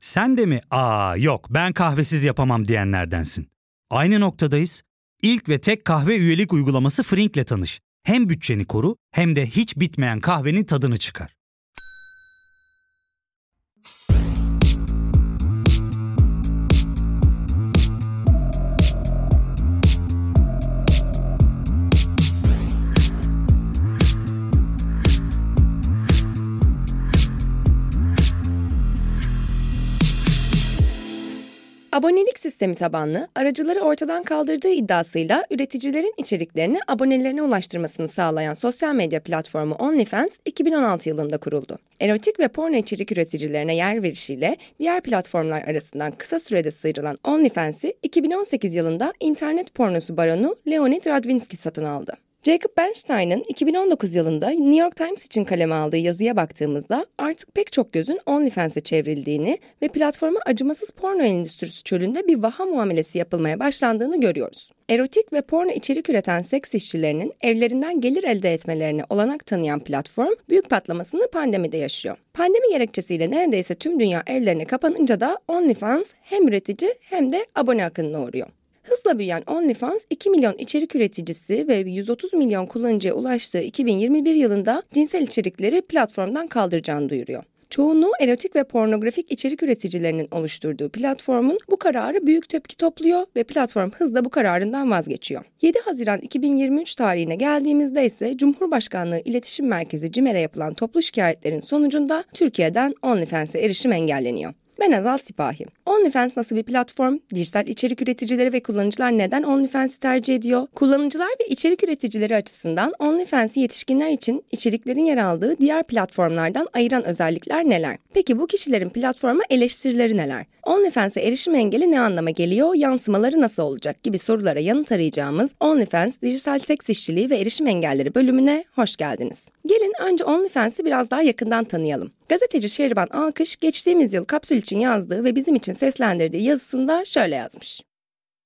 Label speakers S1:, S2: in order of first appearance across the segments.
S1: Sen de mi aa yok ben kahvesiz yapamam diyenlerdensin. Aynı noktadayız. İlk ve tek kahve üyelik uygulaması Frink'le tanış. Hem bütçeni koru hem de hiç bitmeyen kahvenin tadını çıkar.
S2: Abonelik sistemi tabanlı, aracıları ortadan kaldırdığı iddiasıyla üreticilerin içeriklerini abonelerine ulaştırmasını sağlayan sosyal medya platformu OnlyFans 2016 yılında kuruldu. Erotik ve porno içerik üreticilerine yer verişiyle diğer platformlar arasından kısa sürede sıyrılan OnlyFans'i 2018 yılında internet pornosu baronu Leonid Radvinsky satın aldı. Jacob Bernstein'ın 2019 yılında New York Times için kaleme aldığı yazıya baktığımızda artık pek çok gözün OnlyFans'e çevrildiğini ve platforma acımasız porno endüstrisi çölünde bir vaha muamelesi yapılmaya başlandığını görüyoruz. Erotik ve porno içerik üreten seks işçilerinin evlerinden gelir elde etmelerine olanak tanıyan platform büyük patlamasını pandemide yaşıyor. Pandemi gerekçesiyle neredeyse tüm dünya evlerine kapanınca da OnlyFans hem üretici hem de abone akınına uğruyor. Hızla büyüyen OnlyFans 2 milyon içerik üreticisi ve 130 milyon kullanıcıya ulaştığı 2021 yılında cinsel içerikleri platformdan kaldıracağını duyuruyor. Çoğunluğu erotik ve pornografik içerik üreticilerinin oluşturduğu platformun bu kararı büyük tepki topluyor ve platform hızla bu kararından vazgeçiyor. 7 Haziran 2023 tarihine geldiğimizde ise Cumhurbaşkanlığı İletişim Merkezi CİMER'e yapılan toplu şikayetlerin sonucunda Türkiye'den OnlyFans'e erişim engelleniyor. Ben Azal Sipahi. OnlyFans nasıl bir platform? Dijital içerik üreticileri ve kullanıcılar neden OnlyFans'i tercih ediyor? Kullanıcılar ve içerik üreticileri açısından OnlyFans'i yetişkinler için içeriklerin yer aldığı diğer platformlardan ayıran özellikler neler? Peki bu kişilerin platforma eleştirileri neler? OnlyFans'e erişim engeli ne anlama geliyor? Yansımaları nasıl olacak? gibi sorulara yanıt arayacağımız OnlyFans Dijital Seks İşçiliği ve Erişim Engelleri bölümüne hoş geldiniz. Gelin önce OnlyFans'i biraz daha yakından tanıyalım. Gazeteci Şehriban Alkış geçtiğimiz yıl kapsül için yazdığı ve bizim için seslendirdiği yazısında şöyle yazmış.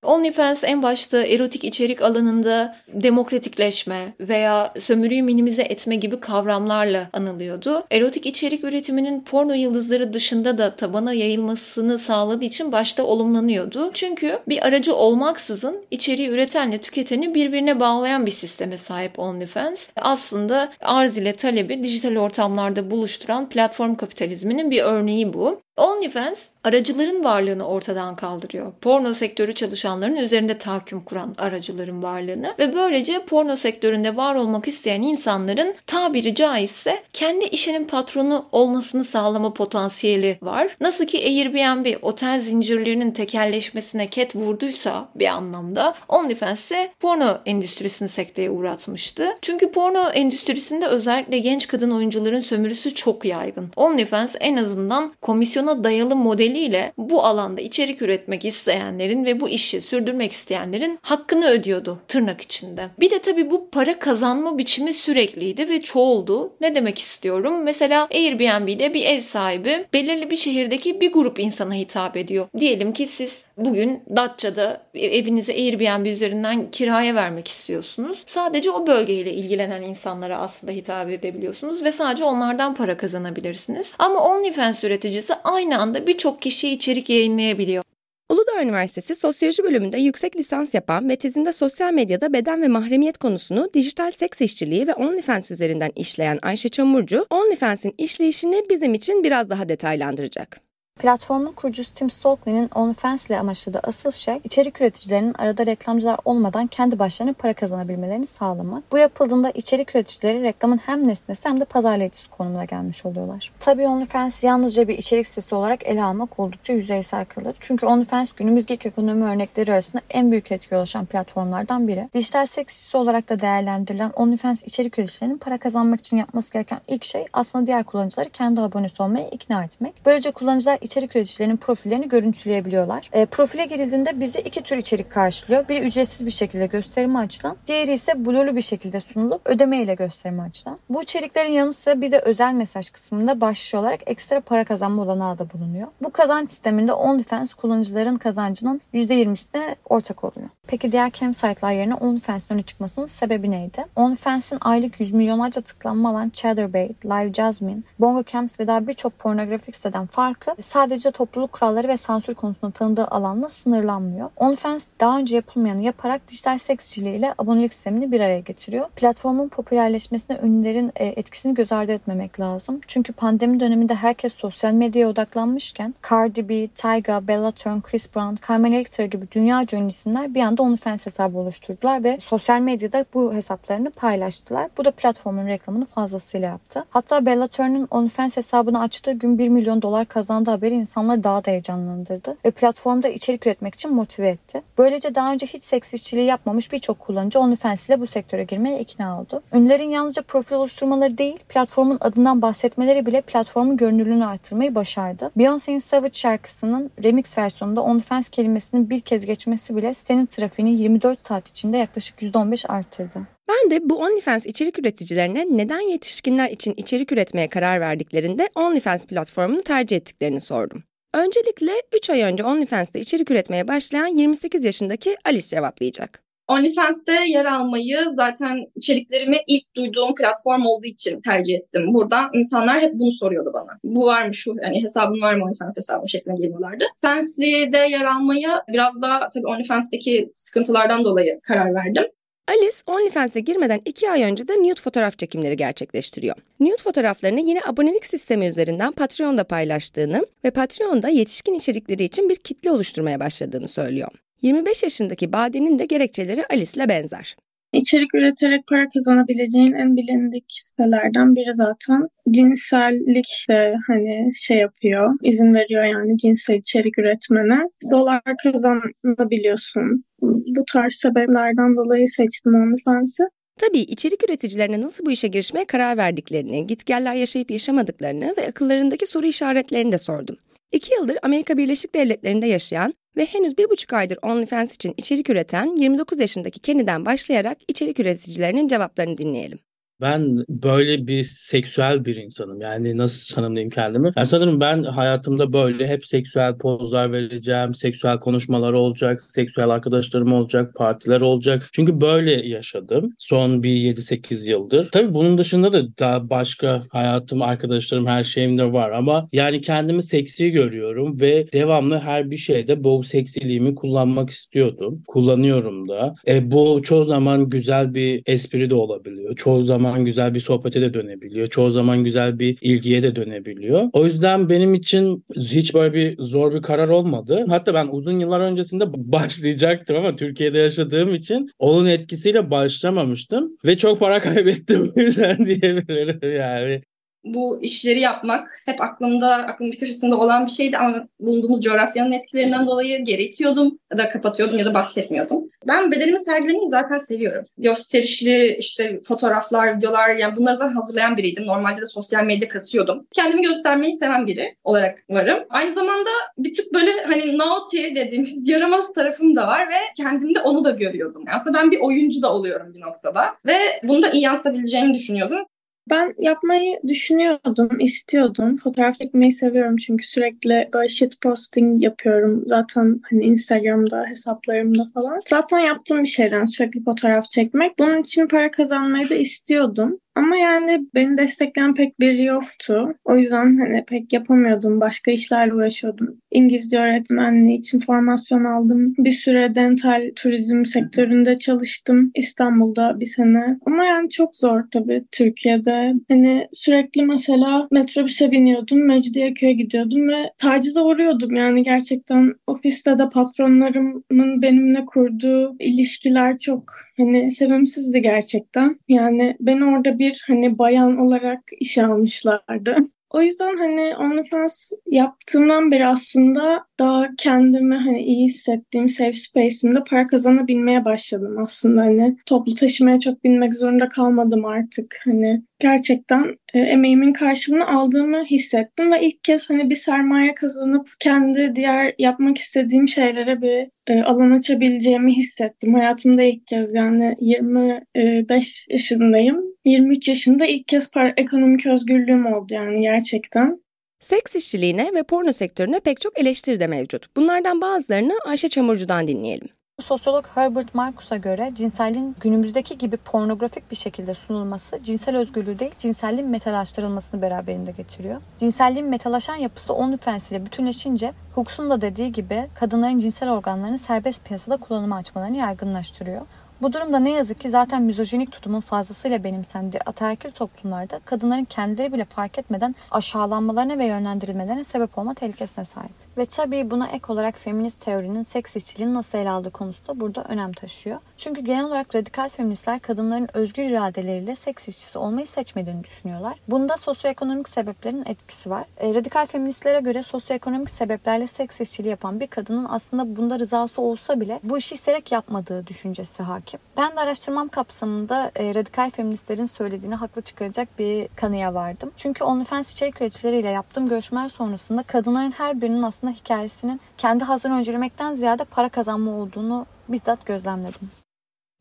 S3: OnlyFans en başta erotik içerik alanında demokratikleşme veya sömürüyü minimize etme gibi kavramlarla anılıyordu. Erotik içerik üretiminin porno yıldızları dışında da tabana yayılmasını sağladığı için başta olumlanıyordu. Çünkü bir aracı olmaksızın içeriği üretenle tüketeni birbirine bağlayan bir sisteme sahip OnlyFans. Aslında arz ile talebi dijital ortamlarda buluşturan platform kapitalizminin bir örneği bu. OnlyFans aracıların varlığını ortadan kaldırıyor. Porno sektörü çalışanların üzerinde tahakküm kuran aracıların varlığını ve böylece porno sektöründe var olmak isteyen insanların tabiri caizse kendi işinin patronu olmasını sağlama potansiyeli var. Nasıl ki Airbnb otel zincirlerinin tekelleşmesine ket vurduysa bir anlamda OnlyFans de porno endüstrisini sekteye uğratmıştı. Çünkü porno endüstrisinde özellikle genç kadın oyuncuların sömürüsü çok yaygın. OnlyFans en azından komisyon inovasyona dayalı modeliyle bu alanda içerik üretmek isteyenlerin ve bu işi sürdürmek isteyenlerin hakkını ödüyordu tırnak içinde. Bir de tabii bu para kazanma biçimi sürekliydi ve çoğuldu. Ne demek istiyorum? Mesela Airbnb'de bir ev sahibi belirli bir şehirdeki bir grup insana hitap ediyor. Diyelim ki siz bugün Datça'da evinizi Airbnb üzerinden kiraya vermek istiyorsunuz. Sadece o bölgeyle ilgilenen insanlara aslında hitap edebiliyorsunuz ve sadece onlardan para kazanabilirsiniz. Ama OnlyFans üreticisi aynı anda birçok kişiye içerik yayınlayabiliyor.
S2: Uludağ Üniversitesi Sosyoloji bölümünde yüksek lisans yapan ve tezinde sosyal medyada beden ve mahremiyet konusunu dijital seks işçiliği ve OnlyFans üzerinden işleyen Ayşe Çamurcu, OnlyFans'in işleyişini bizim için biraz daha detaylandıracak.
S4: Platformun kurucusu Tim Stokely'nin OnlyFans ile amaçladığı asıl şey içerik üreticilerinin arada reklamcılar olmadan kendi başlarına para kazanabilmelerini sağlamak. Bu yapıldığında içerik üreticileri reklamın hem nesnesi hem de pazarlayıcısı konumuna gelmiş oluyorlar. Tabii OnlyFans yalnızca bir içerik sitesi olarak ele almak oldukça yüzeysel kalır. Çünkü OnlyFans günümüz geek ekonomi örnekleri arasında en büyük etki ulaşan platformlardan biri. Dijital seks sitesi olarak da değerlendirilen OnlyFans içerik üreticilerinin para kazanmak için yapması gereken ilk şey aslında diğer kullanıcıları kendi abonesi olmaya ikna etmek. Böylece kullanıcılar içerik üreticilerinin profillerini görüntüleyebiliyorlar. E, profile girildiğinde bizi iki tür içerik karşılıyor. Biri ücretsiz bir şekilde gösterime açılan, diğeri ise blurlu bir şekilde sunulup ödeme ile gösterime açılan. Bu içeriklerin yanı sıra bir de özel mesaj kısmında başlık olarak ekstra para kazanma olanağı da bulunuyor. Bu kazanç sisteminde OnlyFans kullanıcıların kazancının %20'sine ortak oluyor. Peki diğer cam site'lar yerine OnlyFans'ın öne çıkmasının sebebi neydi? OnlyFans'ın aylık 100 milyonlarca tıklanma alan Chaturbate, Live Jasmine, Bongo Camps ve daha birçok pornografik siteden farkı sadece topluluk kuralları ve sansür konusunda tanıdığı alanla sınırlanmıyor. OnlyFans daha önce yapılmayanı yaparak dijital seks işçiliğiyle abonelik sistemini bir araya getiriyor. Platformun popülerleşmesine ünlülerin e, etkisini göz ardı etmemek lazım. Çünkü pandemi döneminde herkes sosyal medyaya odaklanmışken Cardi B, Tyga, Bella Thorne, Chris Brown, Carmen Electra gibi dünya ünlü bir anda OnlyFans hesabı oluşturdular ve sosyal medyada bu hesaplarını paylaştılar. Bu da platformun reklamını fazlasıyla yaptı. Hatta Bella Thorne'un OnlyFans hesabını açtığı gün 1 milyon dolar kazandığı haberi insanları daha da heyecanlandırdı ve platformda içerik üretmek için motive etti. Böylece daha önce hiç seks işçiliği yapmamış birçok kullanıcı OnlyFans ile bu sektöre girmeye ikna oldu. Ünlülerin yalnızca profil oluşturmaları değil, platformun adından bahsetmeleri bile platformun görünürlüğünü arttırmayı başardı. Beyoncé'nin Savage şarkısının remix versiyonunda OnlyFans kelimesinin bir kez geçmesi bile sitenin trafiğini 24 saat içinde yaklaşık %15 arttırdı.
S2: Ben de bu OnlyFans içerik üreticilerine neden yetişkinler için içerik üretmeye karar verdiklerinde OnlyFans platformunu tercih ettiklerini sordum. Öncelikle 3 ay önce OnlyFans'te içerik üretmeye başlayan 28 yaşındaki Alice cevaplayacak.
S5: OnlyFans'te yer almayı zaten içeriklerimi ilk duyduğum platform olduğu için tercih ettim. Buradan insanlar hep bunu soruyordu bana. Bu var mı şu yani hesabın var mı OnlyFans hesabı şeklinde geliyorlardı. Fansly'de yer almaya biraz daha tabii OnlyFans'teki sıkıntılardan dolayı karar verdim.
S2: Alice, OnlyFans'e girmeden 2 ay önce de nude fotoğraf çekimleri gerçekleştiriyor. Nude fotoğraflarını yine abonelik sistemi üzerinden Patreon'da paylaştığını ve Patreon'da yetişkin içerikleri için bir kitle oluşturmaya başladığını söylüyor. 25 yaşındaki Bade'nin de gerekçeleri Alice'le benzer.
S6: İçerik üreterek para kazanabileceğin en bilindik sitelerden biri zaten. Cinsellik de hani şey yapıyor, izin veriyor yani cinsel içerik üretmene. Dolar kazanabiliyorsun. Bu tarz sebeplerden dolayı seçtim OnlyFans'ı.
S2: Tabii içerik üreticilerine nasıl bu işe girişmeye karar verdiklerini, gitgeller yaşayıp yaşamadıklarını ve akıllarındaki soru işaretlerini de sordum. İki yıldır Amerika Birleşik Devletleri'nde yaşayan ve henüz bir buçuk aydır OnlyFans için içerik üreten 29 yaşındaki Kenny'den başlayarak içerik üreticilerinin cevaplarını dinleyelim.
S7: Ben böyle bir seksüel bir insanım. Yani nasıl tanımlayayım kendimi? Yani sanırım ben hayatımda böyle hep seksüel pozlar vereceğim, seksüel konuşmalar olacak, seksüel arkadaşlarım olacak, partiler olacak. Çünkü böyle yaşadım son bir 7-8 yıldır. Tabii bunun dışında da daha başka hayatım, arkadaşlarım, her şeyim de var ama yani kendimi seksi görüyorum ve devamlı her bir şeyde bu seksiliğimi kullanmak istiyordum. Kullanıyorum da. E, bu çoğu zaman güzel bir espri de olabiliyor. Çoğu zaman zaman güzel bir sohbete de dönebiliyor. Çoğu zaman güzel bir ilgiye de dönebiliyor. O yüzden benim için hiç böyle bir zor bir karar olmadı. Hatta ben uzun yıllar öncesinde başlayacaktım ama Türkiye'de yaşadığım için onun etkisiyle başlamamıştım ve çok para kaybettim yüzden diyebilirim yani
S5: bu işleri yapmak hep aklımda, aklımın bir köşesinde olan bir şeydi ama bulunduğumuz coğrafyanın etkilerinden dolayı geri itiyordum ya da kapatıyordum ya da bahsetmiyordum. Ben bedenimi sergilemeyi zaten seviyorum. Gösterişli işte fotoğraflar, videolar yani bunları zaten hazırlayan biriydim. Normalde de sosyal medya kasıyordum. Kendimi göstermeyi seven biri olarak varım. Aynı zamanda bir tık böyle hani naughty dediğimiz yaramaz tarafım da var ve kendimde onu da görüyordum. Aslında ben bir oyuncu da oluyorum bir noktada ve bunu da iyi yansıtabileceğimi düşünüyordum.
S6: Ben yapmayı düşünüyordum, istiyordum. Fotoğraf çekmeyi seviyorum çünkü sürekli böyle shit posting yapıyorum. Zaten hani Instagram'da, hesaplarımda falan. Zaten yaptığım bir şeyden sürekli fotoğraf çekmek. Bunun için para kazanmayı da istiyordum. Ama yani beni destekleyen pek biri yoktu. O yüzden hani pek yapamıyordum. Başka işlerle uğraşıyordum. İngilizce öğretmenliği için formasyon aldım. Bir süre dental turizm sektöründe çalıştım. İstanbul'da bir sene. Ama yani çok zor tabii Türkiye'de. Hani sürekli mesela metrobüse biniyordum. Mecidiyeköy'e gidiyordum ve tacize uğruyordum. Yani gerçekten ofiste de patronlarımın benimle kurduğu ilişkiler çok hani sevimsizdi gerçekten. Yani beni orada bir hani bayan olarak işe almışlardı. O yüzden hani OnlyFans yaptığımdan beri aslında daha kendimi hani iyi hissettiğim safe space'imde para kazanabilmeye başladım aslında hani toplu taşımaya çok binmek zorunda kalmadım artık hani gerçekten e, emeğimin karşılığını aldığımı hissettim ve ilk kez hani bir sermaye kazanıp kendi diğer yapmak istediğim şeylere bir e, alan açabileceğimi hissettim. Hayatımda ilk kez yani 25 yaşındayım. 23 yaşında ilk kez para, ekonomik özgürlüğüm oldu yani gerçekten.
S2: Seks işçiliğine ve porno sektörüne pek çok eleştiri de mevcut. Bunlardan bazılarını Ayşe Çamurcu'dan dinleyelim.
S4: Sosyolog Herbert Marcus'a göre cinselliğin günümüzdeki gibi pornografik bir şekilde sunulması cinsel özgürlüğü değil cinselliğin metalaştırılmasını beraberinde getiriyor. Cinselliğin metalaşan yapısı OnlyFans ile bütünleşince Hooks'un da dediği gibi kadınların cinsel organlarını serbest piyasada kullanıma açmalarını yaygınlaştırıyor. Bu durumda ne yazık ki zaten mizojinik tutumun fazlasıyla benimsendiği ataerkil toplumlarda kadınların kendileri bile fark etmeden aşağılanmalarına ve yönlendirilmelerine sebep olma tehlikesine sahip. Ve tabii buna ek olarak feminist teorinin seks işçiliğini nasıl ele aldığı konusu da burada önem taşıyor. Çünkü genel olarak radikal feministler kadınların özgür iradeleriyle seks işçisi olmayı seçmediğini düşünüyorlar. Bunda sosyoekonomik sebeplerin etkisi var. E, radikal feministlere göre sosyoekonomik sebeplerle seks işçiliği yapan bir kadının aslında bunda rızası olsa bile bu işi isterek yapmadığı düşüncesi hakim. Ben de araştırmam kapsamında e, radikal feministlerin söylediğini haklı çıkaracak bir kanıya vardım. Çünkü OnlyFans içerik üreticileriyle yaptığım görüşmeler sonrasında kadınların her birinin aslında hikayesinin kendi hazını öncelemekten ziyade para kazanma olduğunu bizzat gözlemledim.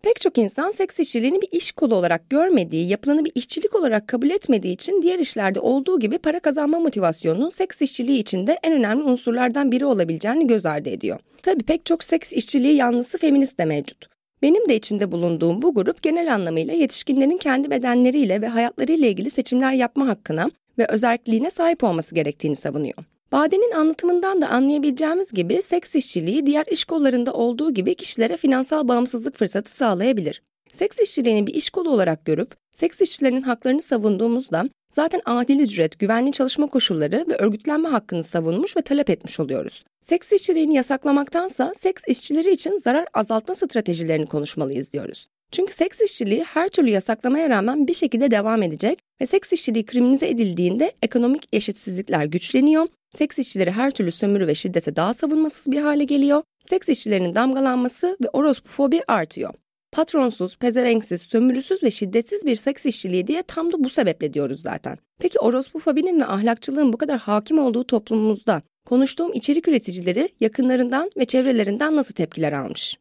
S2: Pek çok insan seks işçiliğini bir iş kolu olarak görmediği, yapılanı bir işçilik olarak kabul etmediği için diğer işlerde olduğu gibi para kazanma motivasyonunun seks işçiliği içinde en önemli unsurlardan biri olabileceğini göz ardı ediyor. Tabii pek çok seks işçiliği yanlısı feminist de mevcut. Benim de içinde bulunduğum bu grup genel anlamıyla yetişkinlerin kendi bedenleriyle ve hayatlarıyla ilgili seçimler yapma hakkına ve özelliğine sahip olması gerektiğini savunuyor. Bade'nin anlatımından da anlayabileceğimiz gibi seks işçiliği diğer iş kollarında olduğu gibi kişilere finansal bağımsızlık fırsatı sağlayabilir. Seks işçiliğini bir iş kolu olarak görüp seks işçilerinin haklarını savunduğumuzda zaten adil ücret, güvenli çalışma koşulları ve örgütlenme hakkını savunmuş ve talep etmiş oluyoruz. Seks işçiliğini yasaklamaktansa seks işçileri için zarar azaltma stratejilerini konuşmalıyız diyoruz. Çünkü seks işçiliği her türlü yasaklamaya rağmen bir şekilde devam edecek ve seks işçiliği kriminalize edildiğinde ekonomik eşitsizlikler güçleniyor, seks işçileri her türlü sömürü ve şiddete daha savunmasız bir hale geliyor, seks işçilerinin damgalanması ve orospufobi artıyor. Patronsuz, pezevenksiz, sömürüsüz ve şiddetsiz bir seks işçiliği diye tam da bu sebeple diyoruz zaten. Peki orospufobinin ve ahlakçılığın bu kadar hakim olduğu toplumumuzda konuştuğum içerik üreticileri yakınlarından ve çevrelerinden nasıl tepkiler almış?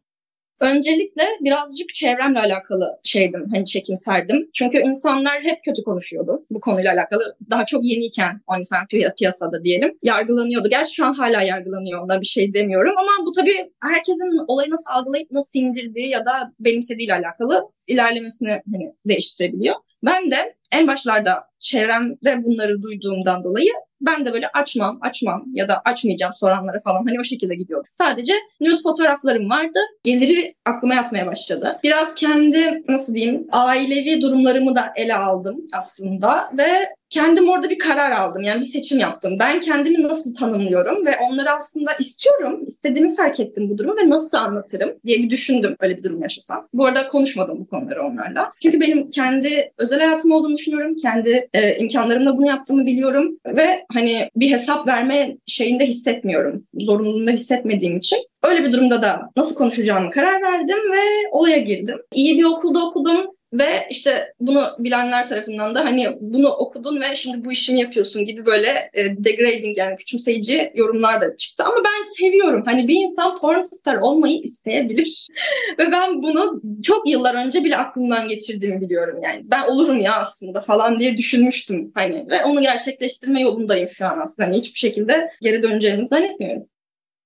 S5: Öncelikle birazcık çevremle alakalı şeydim, hani çekimserdim. Çünkü insanlar hep kötü konuşuyordu bu konuyla alakalı. Daha çok yeniyken OnlyFans piyasada diyelim. Yargılanıyordu. Gerçi şu an hala yargılanıyor. Onda bir şey demiyorum ama bu tabii herkesin olayı nasıl algılayıp nasıl sindirdiği ya da benimsediğiyle alakalı ilerlemesini hani değiştirebiliyor. Ben de en başlarda çevremde bunları duyduğumdan dolayı ben de böyle açmam, açmam ya da açmayacağım soranlara falan hani o şekilde gidiyorum. Sadece nude fotoğraflarım vardı. Geliri aklıma yatmaya başladı. Biraz kendi nasıl diyeyim ailevi durumlarımı da ele aldım aslında ve kendim orada bir karar aldım. Yani bir seçim yaptım. Ben kendimi nasıl tanımlıyorum ve onları aslında istiyorum. istediğimi fark ettim bu durumu ve nasıl anlatırım diye bir düşündüm öyle bir durum yaşasam. Bu arada konuşmadım bu konuları onlarla. Çünkü benim kendi özel hayatım olduğunu düşünüyorum. Kendi e, imkanlarımla bunu yaptığımı biliyorum ve hani bir hesap verme şeyinde hissetmiyorum. Zorunluluğunda hissetmediğim için Öyle bir durumda da nasıl konuşacağımı karar verdim ve olaya girdim. İyi bir okulda okudum ve işte bunu bilenler tarafından da hani bunu okudun ve şimdi bu işimi yapıyorsun gibi böyle e, degrading yani küçümseyici yorumlar da çıktı. Ama ben seviyorum. Hani bir insan porn star olmayı isteyebilir. ve ben bunu çok yıllar önce bile aklımdan geçirdiğimi biliyorum yani. Ben olurum ya aslında falan diye düşünmüştüm hani ve onu gerçekleştirme yolundayım şu an aslında. Hani hiçbir şekilde geri döneceğimi zannetmiyorum.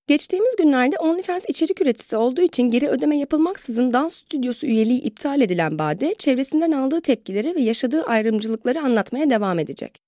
S2: Geçtiğimiz günlerde OnlyFans içerik üreticisi olduğu için geri ödeme yapılmaksızın dans stüdyosu üyeliği iptal edilen Bade, çevresinden aldığı tepkileri ve yaşadığı ayrımcılıkları anlatmaya devam edecek.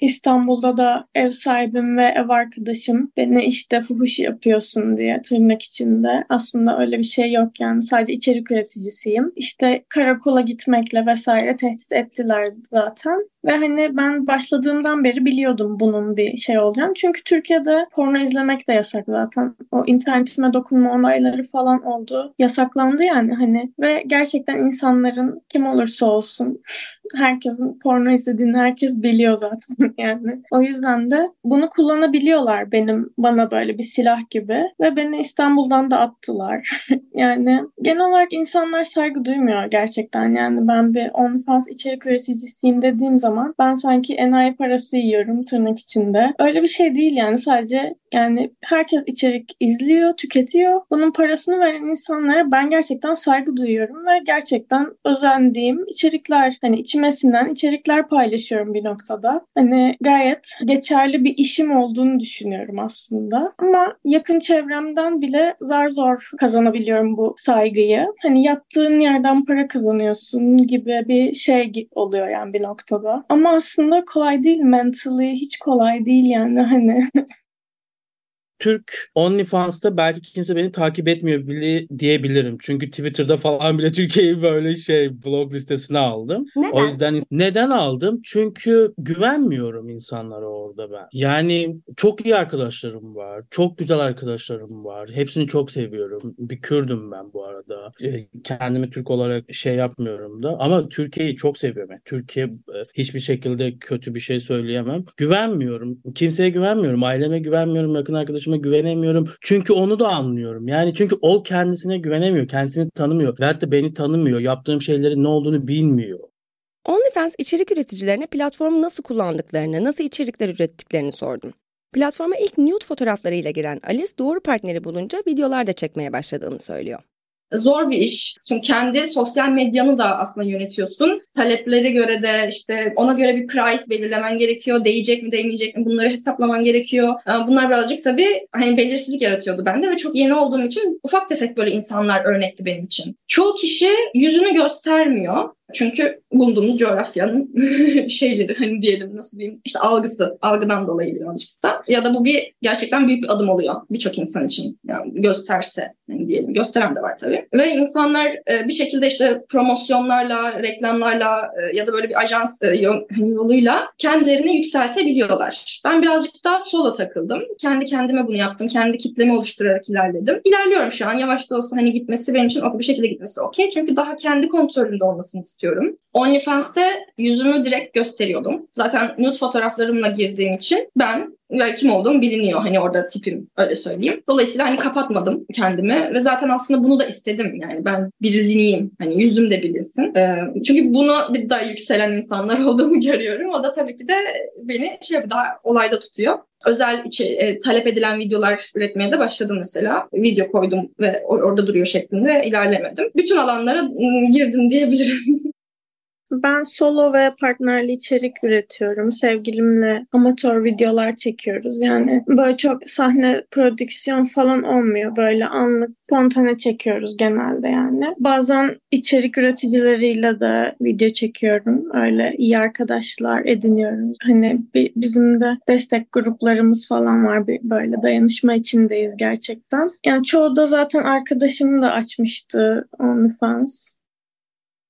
S6: İstanbul'da da ev sahibim ve ev arkadaşım beni işte fuhuş yapıyorsun diye tırnak içinde. Aslında öyle bir şey yok yani sadece içerik üreticisiyim. İşte karakola gitmekle vesaire tehdit ettiler zaten. Ve hani ben başladığımdan beri biliyordum bunun bir şey olacağını. Çünkü Türkiye'de porno izlemek de yasak zaten. O internetime dokunma olayları falan oldu. Yasaklandı yani hani. Ve gerçekten insanların kim olursa olsun herkesin porno izlediğini herkes biliyor zaten yani. O yüzden de bunu kullanabiliyorlar benim bana böyle bir silah gibi. Ve beni İstanbul'dan da attılar. yani genel olarak insanlar saygı duymuyor gerçekten. Yani ben bir OnlyFans içerik üreticisiyim dediğim zaman zaman ben sanki enayi parası yiyorum tırnak içinde. Öyle bir şey değil yani sadece yani herkes içerik izliyor, tüketiyor. Bunun parasını veren insanlara ben gerçekten saygı duyuyorum ve gerçekten özendiğim içerikler, hani içime sinen içerikler paylaşıyorum bir noktada. Hani gayet geçerli bir işim olduğunu düşünüyorum aslında. Ama yakın çevremden bile zar zor kazanabiliyorum bu saygıyı. Hani yattığın yerden para kazanıyorsun gibi bir şey oluyor yani bir noktada. Ama aslında kolay değil mentally hiç kolay değil yani hani
S7: Türk OnlyFans'ta belki kimse beni takip etmiyor bile diyebilirim. Çünkü Twitter'da falan bile Türkiye'yi böyle şey blog listesine aldım.
S2: Neden?
S7: O yüzden neden aldım? Çünkü güvenmiyorum insanlara orada ben. Yani çok iyi arkadaşlarım var. Çok güzel arkadaşlarım var. Hepsini çok seviyorum. Bir Kürdüm ben bu arada. E, kendimi Türk olarak şey yapmıyorum da. Ama Türkiye'yi çok seviyorum. Yani Türkiye e, hiçbir şekilde kötü bir şey söyleyemem. Güvenmiyorum. Kimseye güvenmiyorum. Aileme güvenmiyorum. Yakın arkadaşım arkadaşıma güvenemiyorum. Çünkü onu da anlıyorum. Yani çünkü o kendisine güvenemiyor. Kendisini tanımıyor. Veyahut da beni tanımıyor. Yaptığım şeylerin ne olduğunu bilmiyor.
S2: OnlyFans içerik üreticilerine platformu nasıl kullandıklarını, nasıl içerikler ürettiklerini sordum. Platforma ilk nude fotoğraflarıyla giren Alice doğru partneri bulunca videolar da çekmeye başladığını söylüyor
S5: zor bir iş. Çünkü kendi sosyal medyanı da aslında yönetiyorsun. Taleplere göre de işte ona göre bir price belirlemen gerekiyor. Değecek mi değmeyecek mi bunları hesaplaman gerekiyor. Ee, bunlar birazcık tabii hani belirsizlik yaratıyordu bende ve çok yeni olduğum için ufak tefek böyle insanlar örnekti benim için. Çoğu kişi yüzünü göstermiyor. Çünkü bulunduğumuz coğrafyanın şeyleri hani diyelim nasıl diyeyim işte algısı, algıdan dolayı birazcık da. Ya da bu bir gerçekten büyük bir adım oluyor birçok insan için. Yani gösterse yani diyelim. Gösteren de var tabii. Ve insanlar e, bir şekilde işte promosyonlarla, reklamlarla e, ya da böyle bir ajans e, hani yoluyla kendilerini yükseltebiliyorlar. Ben birazcık daha solo takıldım. Kendi kendime bunu yaptım. Kendi kitlemi oluşturarak ilerledim. İlerliyorum şu an. Yavaş da olsa hani gitmesi benim için bir şekilde gitmesi okey. Çünkü daha kendi kontrolümde olmasını istiyorum. OnlyFans'te yüzümü direkt gösteriyordum. Zaten nude fotoğraflarımla girdiğim için ben ve kim olduğum biliniyor. Hani orada tipim öyle söyleyeyim. Dolayısıyla hani kapatmadım kendimi ve zaten aslında bunu da istedim. Yani ben bilineyim. Hani yüzüm de bilinsin. Ee, çünkü bir daha yükselen insanlar olduğunu görüyorum. O da tabii ki de beni şey daha olayda tutuyor. Özel içi, e, talep edilen videolar üretmeye de başladım mesela. Video koydum ve orada duruyor şeklinde ilerlemedim. Bütün alanlara ıı, girdim diyebilirim.
S6: Ben solo ve partnerli içerik üretiyorum. Sevgilimle amatör videolar çekiyoruz. Yani böyle çok sahne prodüksiyon falan olmuyor. Böyle anlık spontane çekiyoruz genelde yani. Bazen içerik üreticileriyle de video çekiyorum. Öyle iyi arkadaşlar ediniyorum. Hani bizim de destek gruplarımız falan var. Böyle dayanışma içindeyiz gerçekten. Yani çoğu da zaten arkadaşım da açmıştı OnlyFans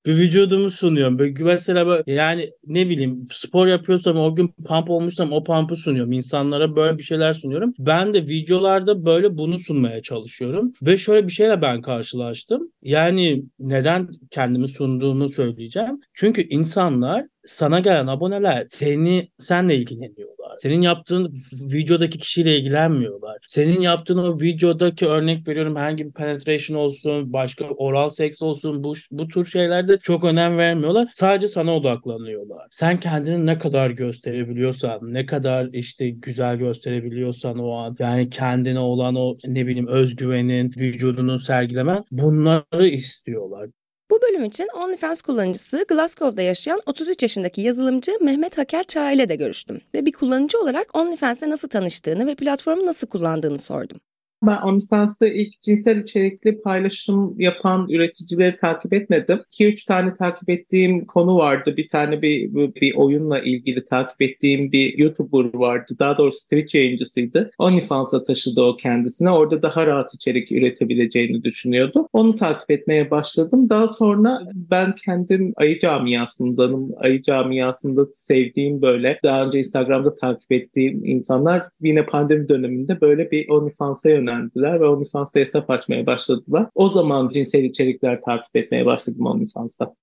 S7: bir vücudumu sunuyorum. Böyle mesela böyle, yani ne bileyim spor yapıyorsam o gün pump olmuşsam o pump'ı sunuyorum. İnsanlara böyle bir şeyler sunuyorum. Ben de videolarda böyle bunu sunmaya çalışıyorum. Ve şöyle bir şeyle ben karşılaştım. Yani neden kendimi sunduğumu söyleyeceğim. Çünkü insanlar sana gelen aboneler seni senle ilgileniyorlar. Senin yaptığın videodaki kişiyle ilgilenmiyorlar. Senin yaptığın o videodaki örnek veriyorum herhangi bir penetration olsun, başka oral seks olsun bu, bu tür şeylerde çok önem vermiyorlar. Sadece sana odaklanıyorlar. Sen kendini ne kadar gösterebiliyorsan, ne kadar işte güzel gösterebiliyorsan o an yani kendine olan o ne bileyim özgüvenin, vücudunun sergilemen bunları istiyorlar.
S2: Bu bölüm için OnlyFans kullanıcısı Glasgow'da yaşayan 33 yaşındaki yazılımcı Mehmet Hakel Çağ ile de görüştüm ve bir kullanıcı olarak OnlyFans'e nasıl tanıştığını ve platformu nasıl kullandığını sordum.
S8: Ben OnlyFans'ta ilk cinsel içerikli paylaşım yapan üreticileri takip etmedim. 2-3 tane takip ettiğim konu vardı. Bir tane bir, bir oyunla ilgili takip ettiğim bir YouTuber vardı. Daha doğrusu Twitch yayıncısıydı. OnlyFans'a taşıdı o kendisine. Orada daha rahat içerik üretebileceğini düşünüyordu. Onu takip etmeye başladım. Daha sonra ben kendim ayı camiasındanım. Ayı camiasında sevdiğim böyle daha önce Instagram'da takip ettiğim insanlar yine pandemi döneminde böyle bir OnlyFans'a yöneldi yönlendiler ve OnlyFans'ta hesap açmaya başladılar. O zaman cinsel içerikler takip etmeye başladım OnlyFans'ta.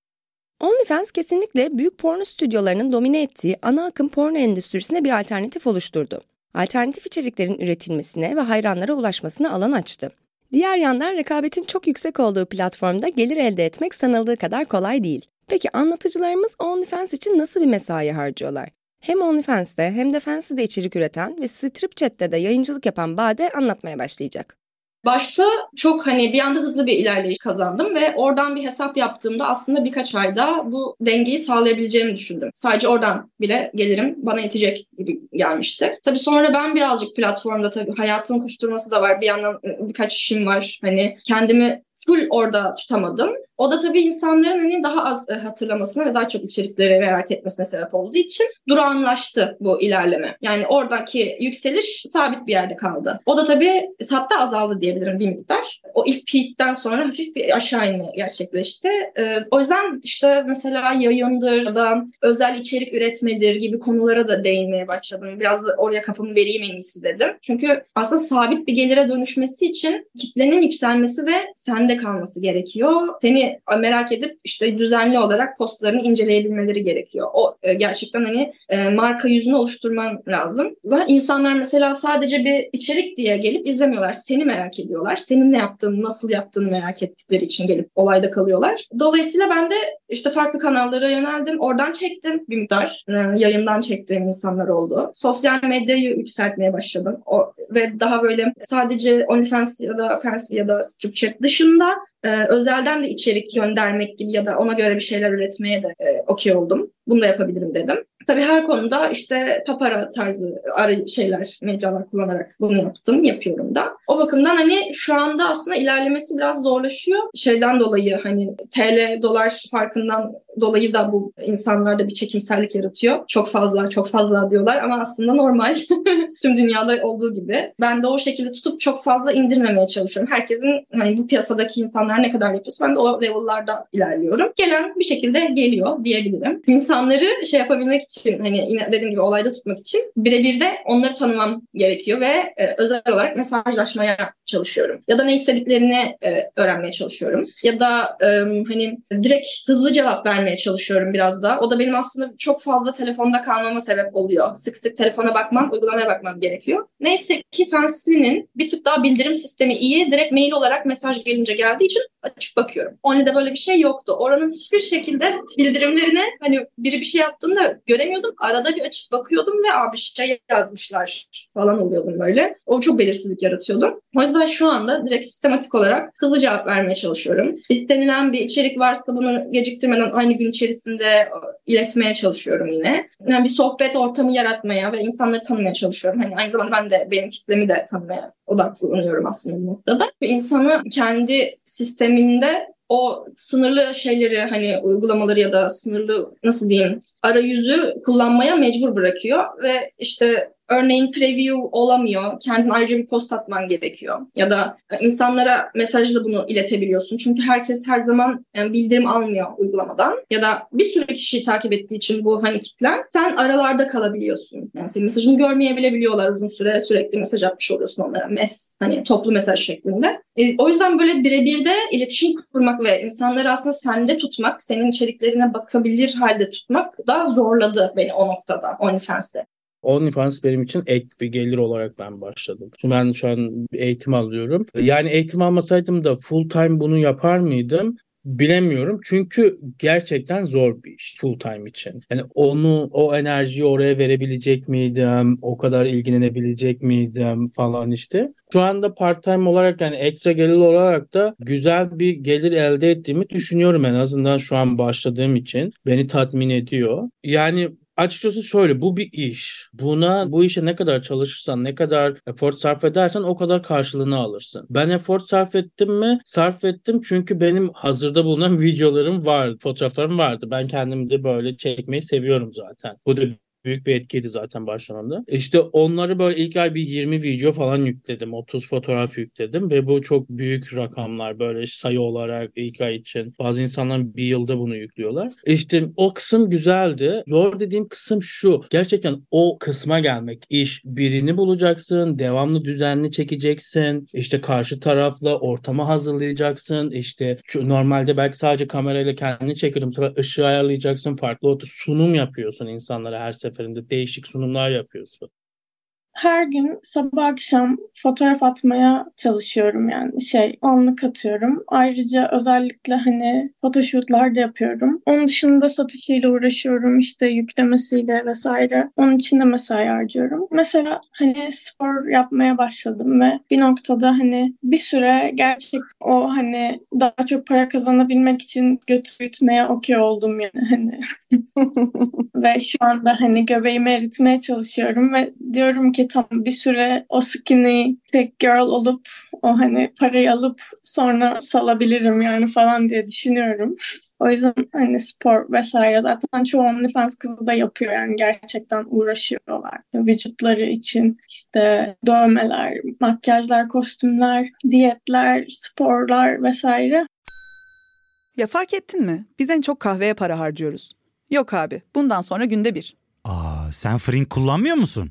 S2: OnlyFans kesinlikle büyük porno stüdyolarının domine ettiği ana akım porno endüstrisine bir alternatif oluşturdu. Alternatif içeriklerin üretilmesine ve hayranlara ulaşmasına alan açtı. Diğer yandan rekabetin çok yüksek olduğu platformda gelir elde etmek sanıldığı kadar kolay değil. Peki anlatıcılarımız OnlyFans için nasıl bir mesai harcıyorlar? Hem OnlyFans'te hem de Fancy'de içerik üreten ve Strip Chat'te de yayıncılık yapan Bade anlatmaya başlayacak.
S5: Başta çok hani bir anda hızlı bir ilerleyiş kazandım ve oradan bir hesap yaptığımda aslında birkaç ayda bu dengeyi sağlayabileceğimi düşündüm. Sadece oradan bile gelirim bana yetecek gibi gelmişti. Tabii sonra ben birazcık platformda tabii hayatın koşturması da var. Bir yandan ıı, birkaç işim var. Hani kendimi full orada tutamadım. O da tabii insanların hani daha az e, hatırlamasına ve daha çok içerikleri merak etmesine sebep olduğu için durağanlaştı bu ilerleme. Yani oradaki yükseliş sabit bir yerde kaldı. O da tabii hatta azaldı diyebilirim bir miktar. O ilk peak'ten sonra hafif bir aşağı inme gerçekleşti. Ee, o yüzden işte mesela yayındır ya da özel içerik üretmedir gibi konulara da değinmeye başladım. Biraz da oraya kafamı vereyim en iyisi dedim. Çünkü aslında sabit bir gelire dönüşmesi için kitlenin yükselmesi ve sende kalması gerekiyor. Seni merak edip işte düzenli olarak postlarını inceleyebilmeleri gerekiyor. O e, gerçekten hani e, marka yüzünü oluşturman lazım. Ve insanlar mesela sadece bir içerik diye gelip izlemiyorlar. Seni merak ediyorlar. Senin ne yaptığını, nasıl yaptığını merak ettikleri için gelip olayda kalıyorlar. Dolayısıyla ben de işte farklı kanallara yöneldim. Oradan çektim bir miktar. E, yayından çektiğim insanlar oldu. Sosyal medyayı yükseltmeye başladım. O, ve daha böyle sadece OnlyFans ya da Fans ya da Snapchat dışında immer ee, özelden de içerik göndermek gibi ya da ona göre bir şeyler üretmeye de e, okey oldum. Bunu da yapabilirim dedim. Tabii her konuda işte papara tarzı arı şeyler, mecralar kullanarak bunu yaptım, yapıyorum da. O bakımdan hani şu anda aslında ilerlemesi biraz zorlaşıyor. Şeyden dolayı hani TL dolar farkından dolayı da bu insanlarda bir çekimsellik yaratıyor. Çok fazla, çok fazla diyorlar ama aslında normal. Tüm dünyada olduğu gibi. Ben de o şekilde tutup çok fazla indirmemeye çalışıyorum. Herkesin hani bu piyasadaki insanlar ne kadar yapıyorsa ben de o level'larda ilerliyorum. Gelen bir şekilde geliyor diyebilirim. İnsanları şey yapabilmek için hani dediğim gibi olayda tutmak için birebir de onları tanımam gerekiyor ve e, özel olarak mesajlaşmaya çalışıyorum. Ya da ne istediklerini e, öğrenmeye çalışıyorum. Ya da e, hani direkt hızlı cevap vermeye çalışıyorum biraz da. O da benim aslında çok fazla telefonda kalmama sebep oluyor. Sık sık telefona bakmam, uygulamaya bakmam gerekiyor. Neyse ki Fensley'nin bir tık daha bildirim sistemi iyi. Direkt mail olarak mesaj gelince geldiği için açıp bakıyorum. Only'de böyle bir şey yoktu. Oranın hiçbir şekilde bildirimlerine hani biri bir şey yaptığında göremiyordum. Arada bir açıp bakıyordum ve abi şey yazmışlar falan oluyordum böyle. O çok belirsizlik yaratıyordu. O yüzden şu anda direkt sistematik olarak hızlı cevap vermeye çalışıyorum. İstenilen bir içerik varsa bunu geciktirmeden aynı gün içerisinde iletmeye çalışıyorum yine. Yani bir sohbet ortamı yaratmaya ve insanları tanımaya çalışıyorum. Hani aynı zamanda ben de benim kitlemi de tanımaya odaklanıyorum aslında bu noktada. Bir insanı kendi sisteminde o sınırlı şeyleri hani uygulamaları ya da sınırlı nasıl diyeyim arayüzü kullanmaya mecbur bırakıyor. Ve işte Örneğin preview olamıyor. Kendin ayrıca bir post atman gerekiyor. Ya da insanlara mesajla bunu iletebiliyorsun. Çünkü herkes her zaman yani bildirim almıyor uygulamadan. Ya da bir sürü kişiyi takip ettiği için bu hani kitlen sen aralarda kalabiliyorsun. Yani senin mesajını görmeyebilebiliyorlar uzun süre. Sürekli mesaj atmış oluyorsun onlara. Mes hani toplu mesaj şeklinde. E, o yüzden böyle birebir de iletişim kurmak ve insanları aslında sende tutmak, senin içeriklerine bakabilir halde tutmak daha zorladı beni o noktada OnlyFans'te.
S7: OnlyFans benim için ek bir gelir olarak ben başladım. Şimdi ben şu an eğitim alıyorum. Yani eğitim almasaydım da full time bunu yapar mıydım? Bilemiyorum çünkü gerçekten zor bir iş full time için. Yani onu o enerjiyi oraya verebilecek miydim? O kadar ilgilenebilecek miydim falan işte. Şu anda part time olarak yani ekstra gelir olarak da güzel bir gelir elde ettiğimi düşünüyorum en azından şu an başladığım için. Beni tatmin ediyor. Yani Açıkçası şöyle bu bir iş. Buna bu işe ne kadar çalışırsan, ne kadar efor sarf edersen o kadar karşılığını alırsın. Ben efor sarf ettim mi? Sarf ettim çünkü benim hazırda bulunan videolarım vardı, fotoğraflarım vardı. Ben kendimi de böyle çekmeyi seviyorum zaten. Bu da büyük bir etkiydi zaten başlamamda. İşte onları böyle ilk ay bir 20 video falan yükledim. 30 fotoğraf yükledim ve bu çok büyük rakamlar böyle sayı olarak ilk ay için. Bazı insanlar bir yılda bunu yüklüyorlar. İşte o kısım güzeldi. Zor dediğim kısım şu. Gerçekten o kısma gelmek. iş birini bulacaksın. Devamlı düzenli çekeceksin. İşte karşı tarafla ortamı hazırlayacaksın. İşte normalde belki sadece kamerayla kendini çekiyorum. Sonra ışığı ayarlayacaksın. Farklı sunum yapıyorsun insanlara her seferinde seferinde değişik sunumlar yapıyorsun.
S6: Her gün sabah akşam fotoğraf atmaya çalışıyorum yani şey anlık atıyorum. Ayrıca özellikle hani photoshootlar da yapıyorum. Onun dışında satışıyla uğraşıyorum işte yüklemesiyle vesaire. Onun için de mesai harcıyorum. Mesela hani spor yapmaya başladım ve bir noktada hani bir süre gerçek o hani daha çok para kazanabilmek için götü büyütmeye okey oldum yani hani. ve şu anda hani göbeğimi eritmeye çalışıyorum ve diyorum ki tam bir süre o skinny tek girl olup o hani parayı alıp sonra salabilirim yani falan diye düşünüyorum. O yüzden hani spor vesaire zaten çoğu OnlyFans kızı da yapıyor yani gerçekten uğraşıyorlar. Vücutları için işte dövmeler, makyajlar, kostümler, diyetler, sporlar vesaire.
S9: Ya fark ettin mi? Biz en çok kahveye para harcıyoruz. Yok abi bundan sonra günde bir.
S1: Aa, sen Frink kullanmıyor musun?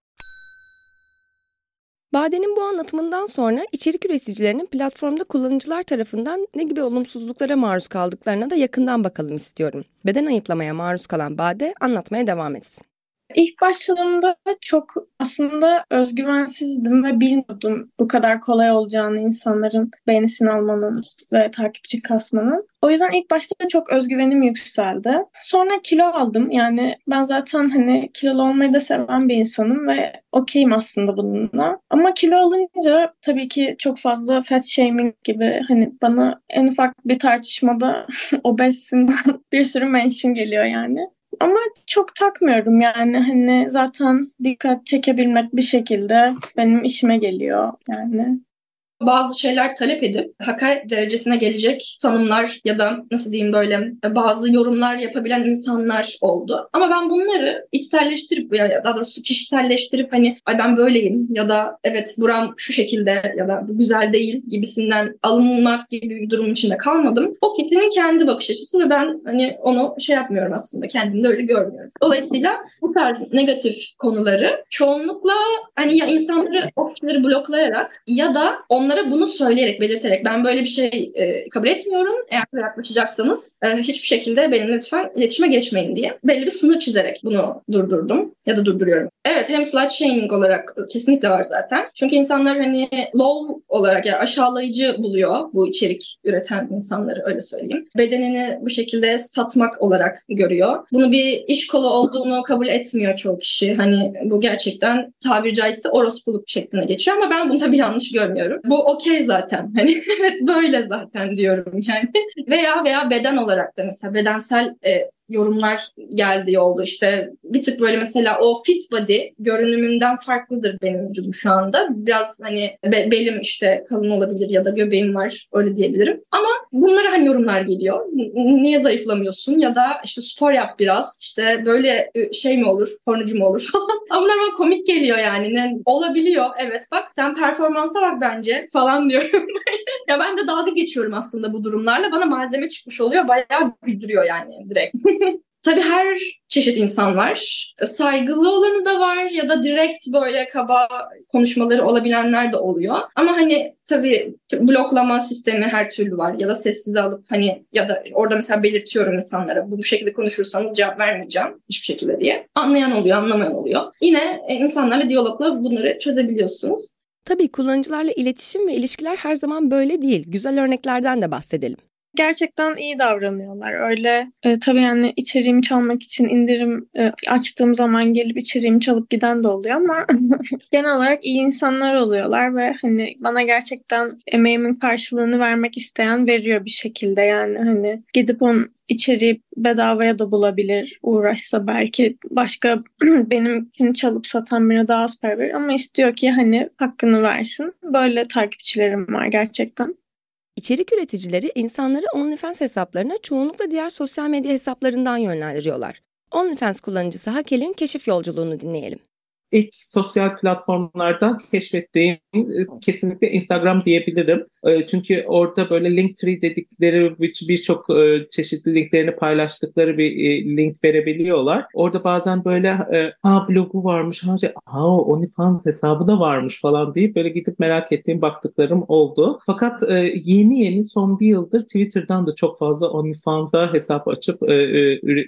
S2: Bade'nin bu anlatımından sonra içerik üreticilerinin platformda kullanıcılar tarafından ne gibi olumsuzluklara maruz kaldıklarına da yakından bakalım istiyorum. Beden ayıplamaya maruz kalan Bade anlatmaya devam etsin.
S6: İlk başladığımda çok aslında özgüvensizdim ve bilmiyordum bu kadar kolay olacağını insanların beğenisini almanın ve takipçi kasmanın. O yüzden ilk başta çok özgüvenim yükseldi. Sonra kilo aldım. Yani ben zaten hani kilolu olmayı da seven bir insanım ve okeyim aslında bununla. Ama kilo alınca tabii ki çok fazla fat shaming gibi hani bana en ufak bir tartışmada obezsin bir sürü mention geliyor yani. Ama çok takmıyorum yani. Hani zaten dikkat çekebilmek bir şekilde benim işime geliyor yani
S5: bazı şeyler talep edip hakaret derecesine gelecek tanımlar ya da nasıl diyeyim böyle bazı yorumlar yapabilen insanlar oldu. Ama ben bunları içselleştirip ya daha doğrusu kişiselleştirip hani ay ben böyleyim ya da evet buram şu şekilde ya da bu güzel değil gibisinden alınmak gibi bir durum içinde kalmadım. O kitlenin kendi bakış açısı ve ben hani onu şey yapmıyorum aslında kendimde öyle görmüyorum. Dolayısıyla bu tarz negatif konuları çoğunlukla hani ya insanları o kişileri bloklayarak ya da onları onlara bunu söyleyerek, belirterek ben böyle bir şey e, kabul etmiyorum. Eğer yaklaşacaksanız e, hiçbir şekilde benimle lütfen iletişime geçmeyin diye belli bir sınır çizerek bunu durdurdum ya da durduruyorum. Evet hem slut shaming olarak kesinlikle var zaten. Çünkü insanlar hani low olarak yani aşağılayıcı buluyor bu içerik üreten insanları öyle söyleyeyim. Bedenini bu şekilde satmak olarak görüyor. Bunu bir iş kolu olduğunu kabul etmiyor çoğu kişi. Hani bu gerçekten tabiri caizse orospuluk şeklinde geçiyor ama ben bunu tabii yanlış görmüyorum. Bu okey zaten. Hani böyle zaten diyorum yani. veya veya beden olarak da mesela bedensel e, yorumlar geldi oldu. İşte bir tık böyle mesela o fit body görünümünden farklıdır benim vücudum şu anda. Biraz hani be- belim işte kalın olabilir ya da göbeğim var öyle diyebilirim. Ama bunlara hani yorumlar geliyor. Niye zayıflamıyorsun ya da işte spor yap biraz işte böyle şey mi olur pornocu mu olur falan. Bunlar bana komik geliyor yani. Ne, olabiliyor evet bak sen performansa bak bence falan diyorum. ya ben de dalga geçiyorum aslında bu durumlarla. Bana malzeme çıkmış oluyor. Bayağı güldürüyor yani direkt. Tabii her çeşit insan var. Saygılı olanı da var ya da direkt böyle kaba konuşmaları olabilenler de oluyor. Ama hani tabii bloklama sistemi her türlü var ya da sessize alıp hani ya da orada mesela belirtiyorum insanlara bu şekilde konuşursanız cevap vermeyeceğim hiçbir şekilde diye. Anlayan oluyor, anlamayan oluyor. Yine e, insanlarla diyalogla bunları çözebiliyorsunuz.
S2: Tabii kullanıcılarla iletişim ve ilişkiler her zaman böyle değil. Güzel örneklerden de bahsedelim
S6: gerçekten iyi davranıyorlar. Öyle e, tabii yani içeriğimi çalmak için indirim e, açtığım zaman gelip içeriğimi çalıp giden de oluyor ama genel olarak iyi insanlar oluyorlar ve hani bana gerçekten emeğimin karşılığını vermek isteyen veriyor bir şekilde yani hani gidip onun içeriği bedavaya da bulabilir uğraşsa belki başka benim için çalıp satan birine daha az para verir ama istiyor ki hani hakkını versin. Böyle takipçilerim var gerçekten.
S2: İçerik üreticileri insanları OnlyFans hesaplarına çoğunlukla diğer sosyal medya hesaplarından yönlendiriyorlar. OnlyFans kullanıcısı Hakel'in keşif yolculuğunu dinleyelim.
S8: İlk sosyal platformlardan keşfettiğim e, kesinlikle Instagram diyebilirim. E, çünkü orada böyle Linktree dedikleri birçok e, çeşitli linklerini paylaştıkları bir link verebiliyorlar. Orada bazen böyle ha blogu varmış, ha, şey, ha OnlyFans hesabı da varmış falan deyip böyle gidip merak ettiğim baktıklarım oldu. Fakat yeni yeni son bir yıldır Twitter'dan da çok fazla OnlyFans'a hesap açıp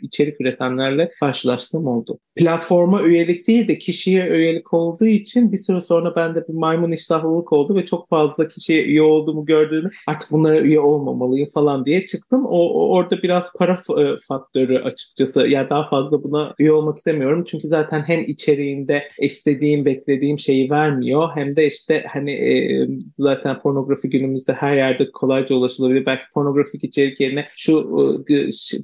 S8: içerik üretenlerle karşılaştığım oldu. Platforma üyelik değil de kişiye üyelik olduğu için bir süre sonra bende bir maymun iştahlılık oldu ve çok fazla kişiye üye olduğumu gördüğünü artık bunlara üye olmamalıyım falan diye çıktım. O, o orada biraz para e, faktörü açıkçası. Yani daha fazla buna üye olmak istemiyorum. Çünkü zaten hem içeriğinde istediğim, beklediğim şeyi vermiyor hem de işte hani e, zaten pornografi günümüzde her yerde kolayca ulaşılabilir. Belki pornografik içerik yerine şu e,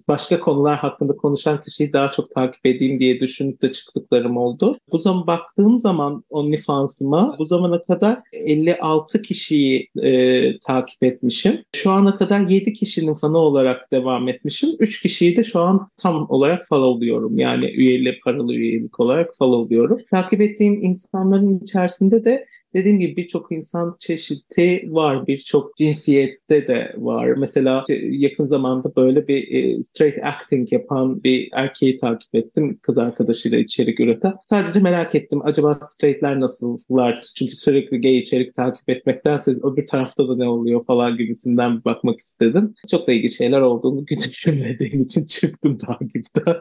S8: başka konular hakkında konuşan kişiyi daha çok takip edeyim diye düşünüp de çıktıklarım oldu. Bu zaman baktığım zaman OnlyFans'ıma bu zamana kadar 56 kişiyi e, takip etmişim. Şu ana kadar 7 kişinin fanı olarak devam etmişim. 3 kişiyi de şu an tam olarak followluyorum. Yani üyeli, paralı üyelik olarak followluyorum. Takip ettiğim insanların içerisinde de dediğim gibi birçok insan çeşidi var, birçok cinsiyette de var. Mesela yakın zamanda böyle bir e, straight acting yapan bir erkeği takip ettim. Kız arkadaşıyla içerik üreten. Sadece merak ettim acaba straightler nasıllar? Çünkü sürekli gay içerik takip etmektense öbür tarafta da ne oluyor falan gibisinden bir bakmak istedim. Çok da ilginç şeyler olduğunu düşünmediğim için çıktım takipten.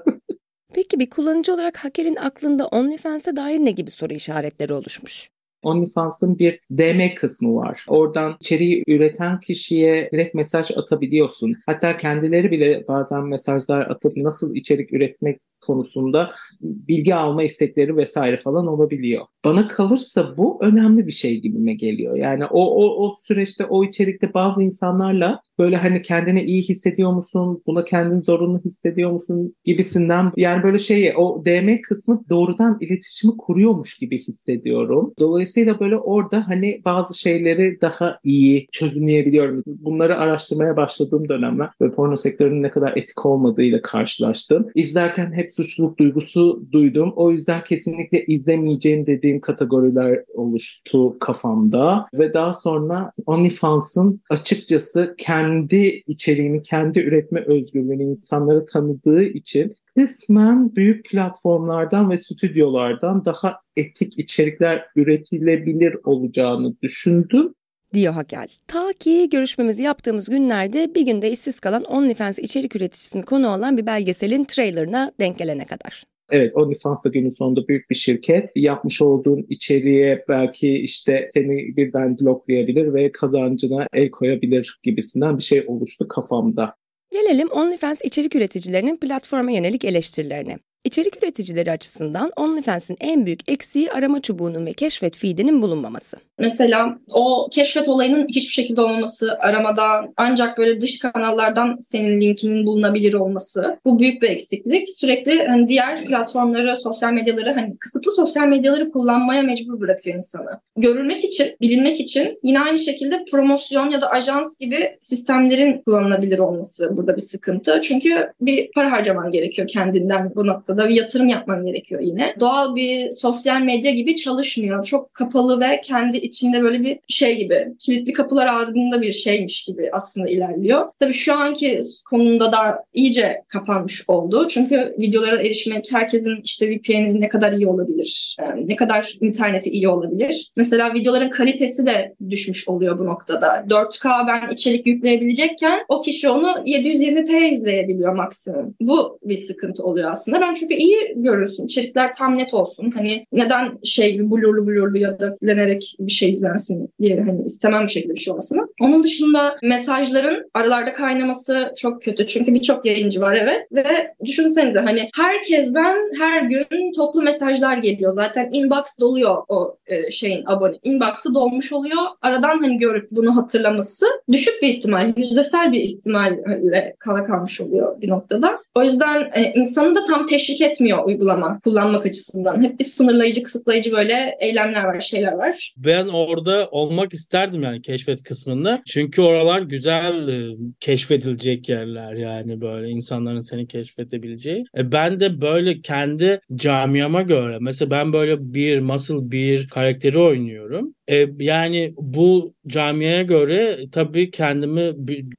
S2: Peki bir kullanıcı olarak Hakel'in aklında OnlyFans'e dair ne gibi soru işaretleri oluşmuş?
S8: OnlyFans'ın bir DM kısmı var. Oradan içeriği üreten kişiye direkt mesaj atabiliyorsun. Hatta kendileri bile bazen mesajlar atıp nasıl içerik üretmek konusunda bilgi alma istekleri vesaire falan olabiliyor. Bana kalırsa bu önemli bir şey gibime geliyor. Yani o, o, o süreçte o içerikte bazı insanlarla böyle hani kendini iyi hissediyor musun? Buna kendin zorunlu hissediyor musun? Gibisinden yani böyle şeyi o DM kısmı doğrudan iletişimi kuruyormuş gibi hissediyorum. Dolayısıyla böyle orada hani bazı şeyleri daha iyi çözümleyebiliyorum. Bunları araştırmaya başladığım dönemler ve porno sektörünün ne kadar etik olmadığıyla karşılaştım. İzlerken hep suçluluk duygusu duydum. O yüzden kesinlikle izlemeyeceğim dediğim kategoriler oluştu kafamda. Ve daha sonra OnlyFans'ın açıkçası kendi içeriğini, kendi üretme özgürlüğünü insanları tanıdığı için kısmen büyük platformlardan ve stüdyolardan daha etik içerikler üretilebilir olacağını düşündüm
S2: diyor Hakel. Ta ki görüşmemizi yaptığımız günlerde bir günde işsiz kalan OnlyFans içerik üreticisinin konu olan bir belgeselin trailerına denk gelene kadar.
S8: Evet OnlyFans da günün sonunda büyük bir şirket. Yapmış olduğun içeriğe belki işte seni birden bloklayabilir ve kazancına el koyabilir gibisinden bir şey oluştu kafamda.
S2: Gelelim OnlyFans içerik üreticilerinin platforma yönelik eleştirilerine. İçerik üreticileri açısından OnlyFans'in en büyük eksiği arama çubuğunun ve keşfet feedinin bulunmaması.
S5: Mesela o keşfet olayının hiçbir şekilde olmaması, aramada ancak böyle dış kanallardan senin linkinin bulunabilir olması. Bu büyük bir eksiklik. Sürekli hani diğer platformları, sosyal medyaları hani kısıtlı sosyal medyaları kullanmaya mecbur bırakıyor insanı. Görülmek için, bilinmek için yine aynı şekilde promosyon ya da ajans gibi sistemlerin kullanılabilir olması burada bir sıkıntı. Çünkü bir para harcaman gerekiyor kendinden bu noktada. Bir yatırım yapman gerekiyor yine. Doğal bir sosyal medya gibi çalışmıyor. Çok kapalı ve kendi içinde böyle bir şey gibi kilitli kapılar ardında bir şeymiş gibi aslında ilerliyor. Tabii şu anki konumda da iyice kapanmış oldu. Çünkü videolara erişmek herkesin işte VPN'i ne kadar iyi olabilir? Yani ne kadar interneti iyi olabilir? Mesela videoların kalitesi de düşmüş oluyor bu noktada. 4K ben içerik yükleyebilecekken o kişi onu 720p izleyebiliyor maksimum. Bu bir sıkıntı oluyor aslında. Ben çünkü iyi görünsün. içerikler tam net olsun. Hani neden şey blurlu blurlu ya da lenerek bir şey izlensin diye hani istemem bu şekilde bir şey olmasını. Onun dışında mesajların aralarda kaynaması çok kötü. Çünkü birçok yayıncı var evet. Ve düşünsenize hani herkesten her gün toplu mesajlar geliyor. Zaten inbox doluyor o e, şeyin abone. Inbox'ı dolmuş oluyor. Aradan hani görüp bunu hatırlaması düşük bir ihtimal. Yüzdesel bir ihtimalle kala kalmış oluyor bir noktada. O yüzden e, insanı da tam teşvik teşvik etmiyor uygulama kullanmak açısından. Hep bir sınırlayıcı, kısıtlayıcı böyle eylemler var, şeyler var.
S7: Ben orada olmak isterdim yani keşfet kısmında. Çünkü oralar güzel e, keşfedilecek yerler yani böyle insanların seni keşfedebileceği. E, ben de böyle kendi camiama göre mesela ben böyle bir muscle bir karakteri oynuyorum. E, yani bu camiye göre tabii kendimi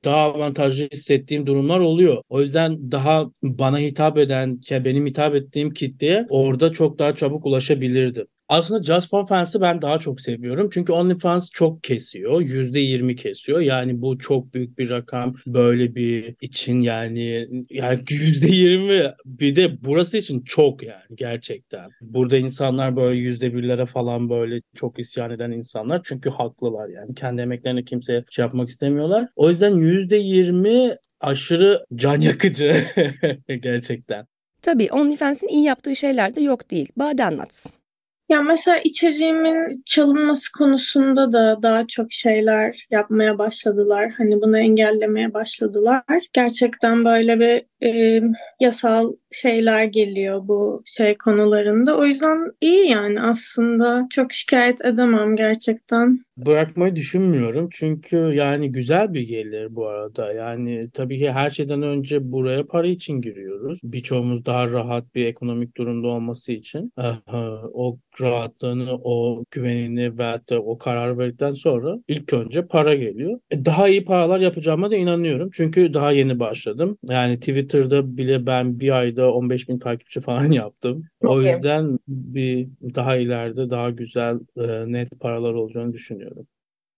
S7: daha avantajlı hissettiğim durumlar oluyor. O yüzden daha bana hitap eden, benim hitap ettiğim kitleye orada çok daha çabuk ulaşabilirdim. Aslında Just for Fans'ı ben daha çok seviyorum. Çünkü OnlyFans çok kesiyor. %20 kesiyor. Yani bu çok büyük bir rakam. Böyle bir için yani yani %20 bir de burası için çok yani gerçekten. Burada insanlar böyle %1'lere falan böyle çok isyan eden insanlar. Çünkü haklılar yani. Kendi emeklerini kimseye şey yapmak istemiyorlar. O yüzden %20 aşırı can yakıcı gerçekten.
S2: Tabii OnlyFans'in iyi yaptığı şeyler de yok değil. Bade anlatsın.
S6: Ya mesela içeriğimin çalınması konusunda da daha çok şeyler yapmaya başladılar. Hani bunu engellemeye başladılar. Gerçekten böyle bir e, yasal şeyler geliyor bu şey konularında. O yüzden iyi yani aslında çok şikayet edemem gerçekten.
S7: Bırakmayı düşünmüyorum çünkü yani güzel bir gelir bu arada. Yani tabii ki her şeyden önce buraya para için giriyoruz. Birçoğumuz daha rahat bir ekonomik durumda olması için o rahatlığını, o güvenini ve de o karar verdikten sonra ilk önce para geliyor. E, daha iyi paralar yapacağıma da inanıyorum. Çünkü daha yeni başladım. Yani Twitter'da bile ben bir ayda 15 bin takipçi falan yaptım. O yüzden bir daha ileride daha güzel e, net paralar olacağını düşünüyorum.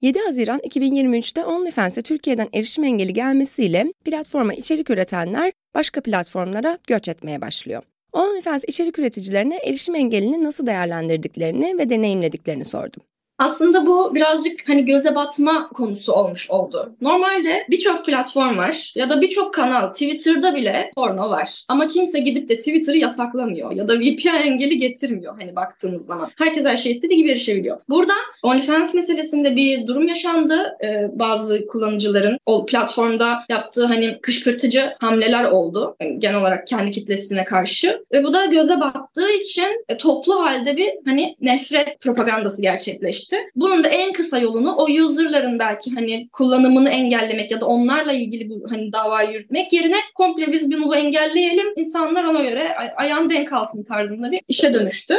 S2: 7 Haziran 2023'te OnlyFans'e Türkiye'den erişim engeli gelmesiyle platforma içerik üretenler başka platformlara göç etmeye başlıyor. OnlyFans içerik üreticilerine erişim engelini nasıl değerlendirdiklerini ve deneyimlediklerini sordum.
S5: Aslında bu birazcık hani göze batma konusu olmuş oldu. Normalde birçok platform var ya da birçok kanal Twitter'da bile porno var. Ama kimse gidip de Twitter'ı yasaklamıyor ya da VPN engeli getirmiyor hani baktığınız zaman. Herkes her şey istediği gibi erişebiliyor. Burada OnlyFans meselesinde bir durum yaşandı. Ee, bazı kullanıcıların o platformda yaptığı hani kışkırtıcı hamleler oldu. Yani genel olarak kendi kitlesine karşı. Ve bu da göze battığı için e, toplu halde bir hani nefret propagandası gerçekleşti gelmişti. Bunun da en kısa yolunu o user'ların belki hani kullanımını engellemek ya da onlarla ilgili bu hani davayı yürütmek yerine komple biz bunu engelleyelim. insanlar ona göre ay- ayağın denk alsın tarzında bir işe dönüştü.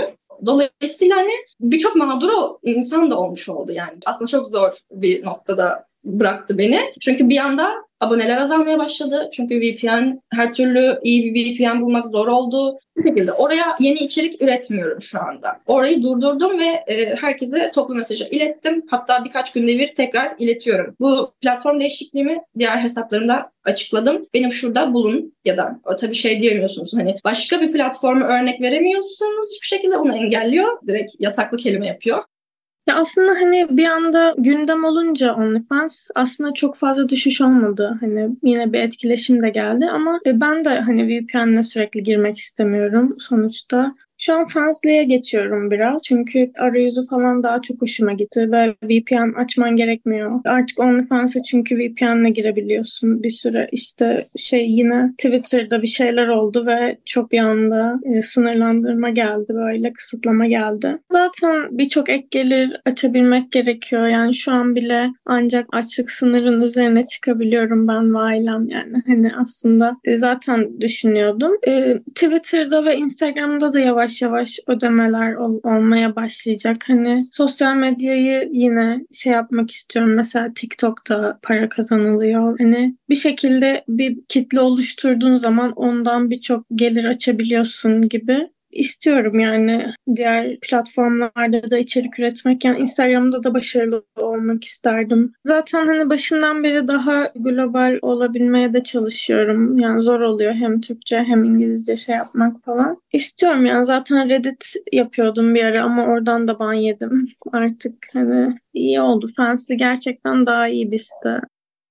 S5: Dolayısıyla hani birçok mağdur insan da olmuş oldu yani. Aslında çok zor bir noktada bıraktı beni. Çünkü bir anda aboneler azalmaya başladı. Çünkü VPN her türlü iyi bir VPN bulmak zor oldu. Bu şekilde oraya yeni içerik üretmiyorum şu anda. Orayı durdurdum ve e, herkese toplu mesajı ilettim. Hatta birkaç günde bir tekrar iletiyorum. Bu platform değişikliğimi diğer hesaplarımda açıkladım. Benim şurada bulun ya da tabii şey diyemiyorsunuz. Hani başka bir platformu örnek veremiyorsunuz. Hiçbir şekilde onu engelliyor. Direkt yasaklı kelime yapıyor.
S6: Ya aslında hani bir anda gündem olunca OnlyFans aslında çok fazla düşüş olmadı. Hani yine bir etkileşim de geldi ama e, ben de hani VPN'le sürekli girmek istemiyorum sonuçta. Şu an Fransızlığa geçiyorum biraz. Çünkü arayüzü falan daha çok hoşuma gitti ve VPN açman gerekmiyor. Artık OnlyFans'a çünkü VPN'le girebiliyorsun bir süre. İşte şey yine Twitter'da bir şeyler oldu ve çok bir anda e, sınırlandırma geldi böyle kısıtlama geldi. Zaten birçok ek gelir açabilmek gerekiyor. Yani şu an bile ancak açlık sınırın üzerine çıkabiliyorum ben ve ailem yani. Hani aslında e, zaten düşünüyordum. E, Twitter'da ve Instagram'da da yavaş yavaş yavaş ödemeler ol, olmaya başlayacak. Hani sosyal medyayı yine şey yapmak istiyorum. Mesela TikTok'ta para kazanılıyor. Hani bir şekilde bir kitle oluşturduğun zaman ondan birçok gelir açabiliyorsun gibi istiyorum yani diğer platformlarda da içerik üretmek yani Instagram'da da başarılı olmak isterdim. Zaten hani başından beri daha global olabilmeye de çalışıyorum. Yani zor oluyor hem Türkçe hem İngilizce şey yapmak falan. İstiyorum yani zaten Reddit yapıyordum bir ara ama oradan da ban yedim. Artık hani iyi oldu. Fancy gerçekten daha iyi bir site.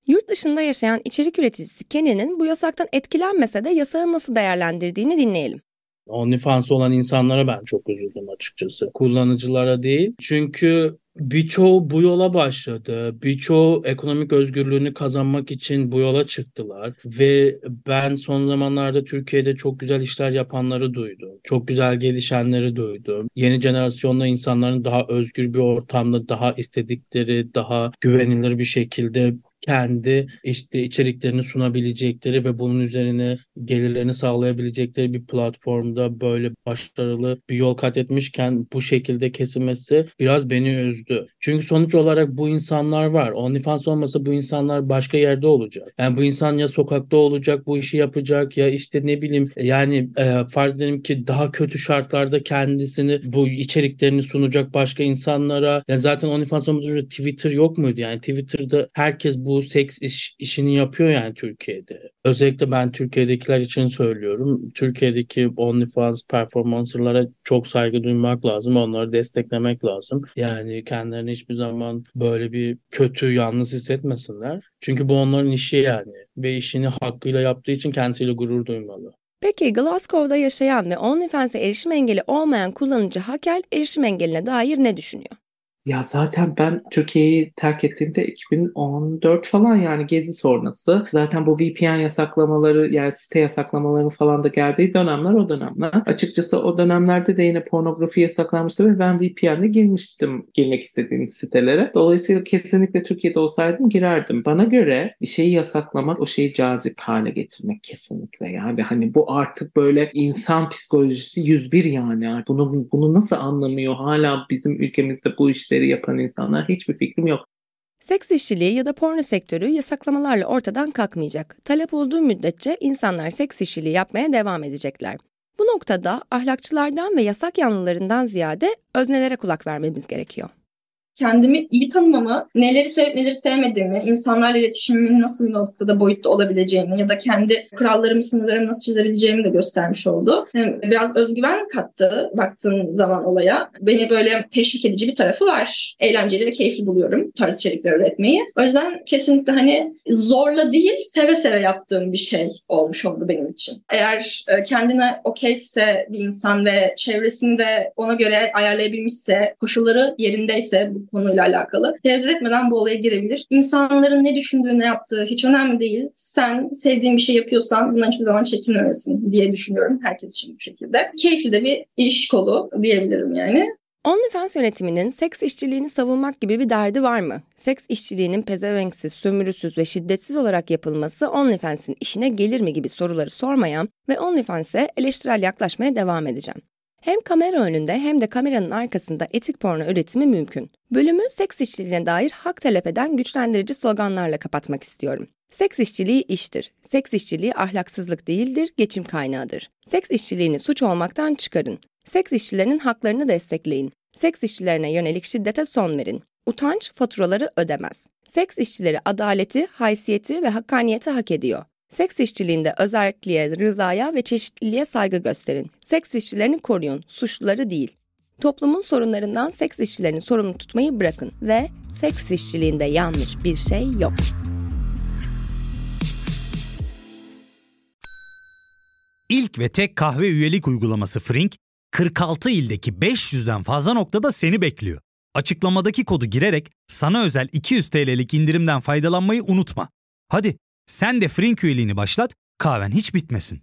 S2: Yurt dışında yaşayan içerik üreticisi Kenny'nin bu yasaktan etkilenmese de yasağı nasıl değerlendirdiğini dinleyelim.
S7: OnlyFans olan insanlara ben çok üzüldüm açıkçası. Kullanıcılara değil. Çünkü birçoğu bu yola başladı. Birçoğu ekonomik özgürlüğünü kazanmak için bu yola çıktılar. Ve ben son zamanlarda Türkiye'de çok güzel işler yapanları duydum. Çok güzel gelişenleri duydum. Yeni jenerasyonda insanların daha özgür bir ortamda, daha istedikleri, daha güvenilir bir şekilde kendi işte içeriklerini sunabilecekleri ve bunun üzerine gelirlerini sağlayabilecekleri bir platformda böyle başarılı bir yol kat etmişken bu şekilde kesilmesi biraz beni üzdü. Çünkü sonuç olarak bu insanlar var. OnlyFans olmasa bu insanlar başka yerde olacak. Yani bu insan ya sokakta olacak, bu işi yapacak ya işte ne bileyim yani e, farz edelim ki daha kötü şartlarda kendisini bu içeriklerini sunacak başka insanlara. Yani zaten OnlyFans olmadan Twitter yok muydu? Yani Twitter'da herkes bu bu seks iş, işini yapıyor yani Türkiye'de. Özellikle ben Türkiye'dekiler için söylüyorum. Türkiye'deki OnlyFans performanslarlara çok saygı duymak lazım. Onları desteklemek lazım. Yani kendilerini hiçbir zaman böyle bir kötü, yalnız hissetmesinler. Çünkü bu onların işi yani. Ve işini hakkıyla yaptığı için kendisiyle gurur duymalı.
S2: Peki Glasgow'da yaşayan ve OnlyFans'e erişim engeli olmayan kullanıcı Hakel erişim engeline dair ne düşünüyor?
S8: Ya zaten ben Türkiye'yi terk ettiğimde 2014 falan yani gezi sonrası. Zaten bu VPN yasaklamaları yani site yasaklamaları falan da geldiği dönemler o dönemler. Açıkçası o dönemlerde de yine pornografi yasaklanmıştı ve ben VPN'de girmiştim girmek istediğim sitelere. Dolayısıyla kesinlikle Türkiye'de olsaydım girerdim. Bana göre bir şeyi yasaklamak o şeyi cazip hale getirmek kesinlikle. Yani hani bu artık böyle insan psikolojisi 101 yani. Bunu, bunu nasıl anlamıyor hala bizim ülkemizde bu iş işleri yapan insanlar hiçbir fikrim yok.
S2: Seks işçiliği ya da porno sektörü yasaklamalarla ortadan kalkmayacak. Talep olduğu müddetçe insanlar seks işçiliği yapmaya devam edecekler. Bu noktada ahlakçılardan ve yasak yanlılarından ziyade öznelere kulak vermemiz gerekiyor
S5: kendimi iyi tanımamı, neleri sevip neleri sevmediğimi, insanlarla iletişimimin nasıl bir noktada boyutta olabileceğini ya da kendi kurallarımı, sınırlarımı nasıl çizebileceğimi de göstermiş oldu. Biraz özgüven kattı baktığın zaman olaya. Beni böyle teşvik edici bir tarafı var. Eğlenceli ve keyifli buluyorum tarz içerikler üretmeyi. O yüzden kesinlikle hani zorla değil, seve seve yaptığım bir şey olmuş oldu benim için. Eğer e, kendine okeyse bir insan ve çevresini de ona göre ayarlayabilmişse, koşulları yerindeyse bu konuyla alakalı. Tereddüt etmeden bu olaya girebilir. İnsanların ne düşündüğü, ne yaptığı hiç önemli değil. Sen sevdiğin bir şey yapıyorsan bundan hiçbir zaman çekinmemesin diye düşünüyorum herkes için bu şekilde. Keyifli de bir iş kolu diyebilirim yani.
S2: OnlyFans yönetiminin seks işçiliğini savunmak gibi bir derdi var mı? Seks işçiliğinin pezevenksiz, sömürüsüz ve şiddetsiz olarak yapılması OnlyFans'in işine gelir mi gibi soruları sormayan ve OnlyFans'e eleştirel yaklaşmaya devam edeceğim. Hem kamera önünde hem de kameranın arkasında etik porno üretimi mümkün. Bölümü seks işçiliğine dair hak talep eden güçlendirici sloganlarla kapatmak istiyorum. Seks işçiliği iştir. Seks işçiliği ahlaksızlık değildir, geçim kaynağıdır. Seks işçiliğini suç olmaktan çıkarın. Seks işçilerinin haklarını destekleyin. Seks işçilerine yönelik şiddete son verin. Utanç faturaları ödemez. Seks işçileri adaleti, haysiyeti ve hakkaniyeti hak ediyor. Seks işçiliğinde özelliğe, rızaya ve çeşitliliğe saygı gösterin. Seks işçilerini koruyun, suçluları değil. Toplumun sorunlarından seks işçilerini sorumlu tutmayı bırakın ve seks işçiliğinde yanlış bir şey yok.
S1: İlk ve tek kahve üyelik uygulaması Frink, 46 ildeki 500'den fazla noktada seni bekliyor. Açıklamadaki kodu girerek sana özel 200 TL'lik indirimden faydalanmayı unutma. Hadi sen de Frink üyeliğini başlat, kahven hiç bitmesin.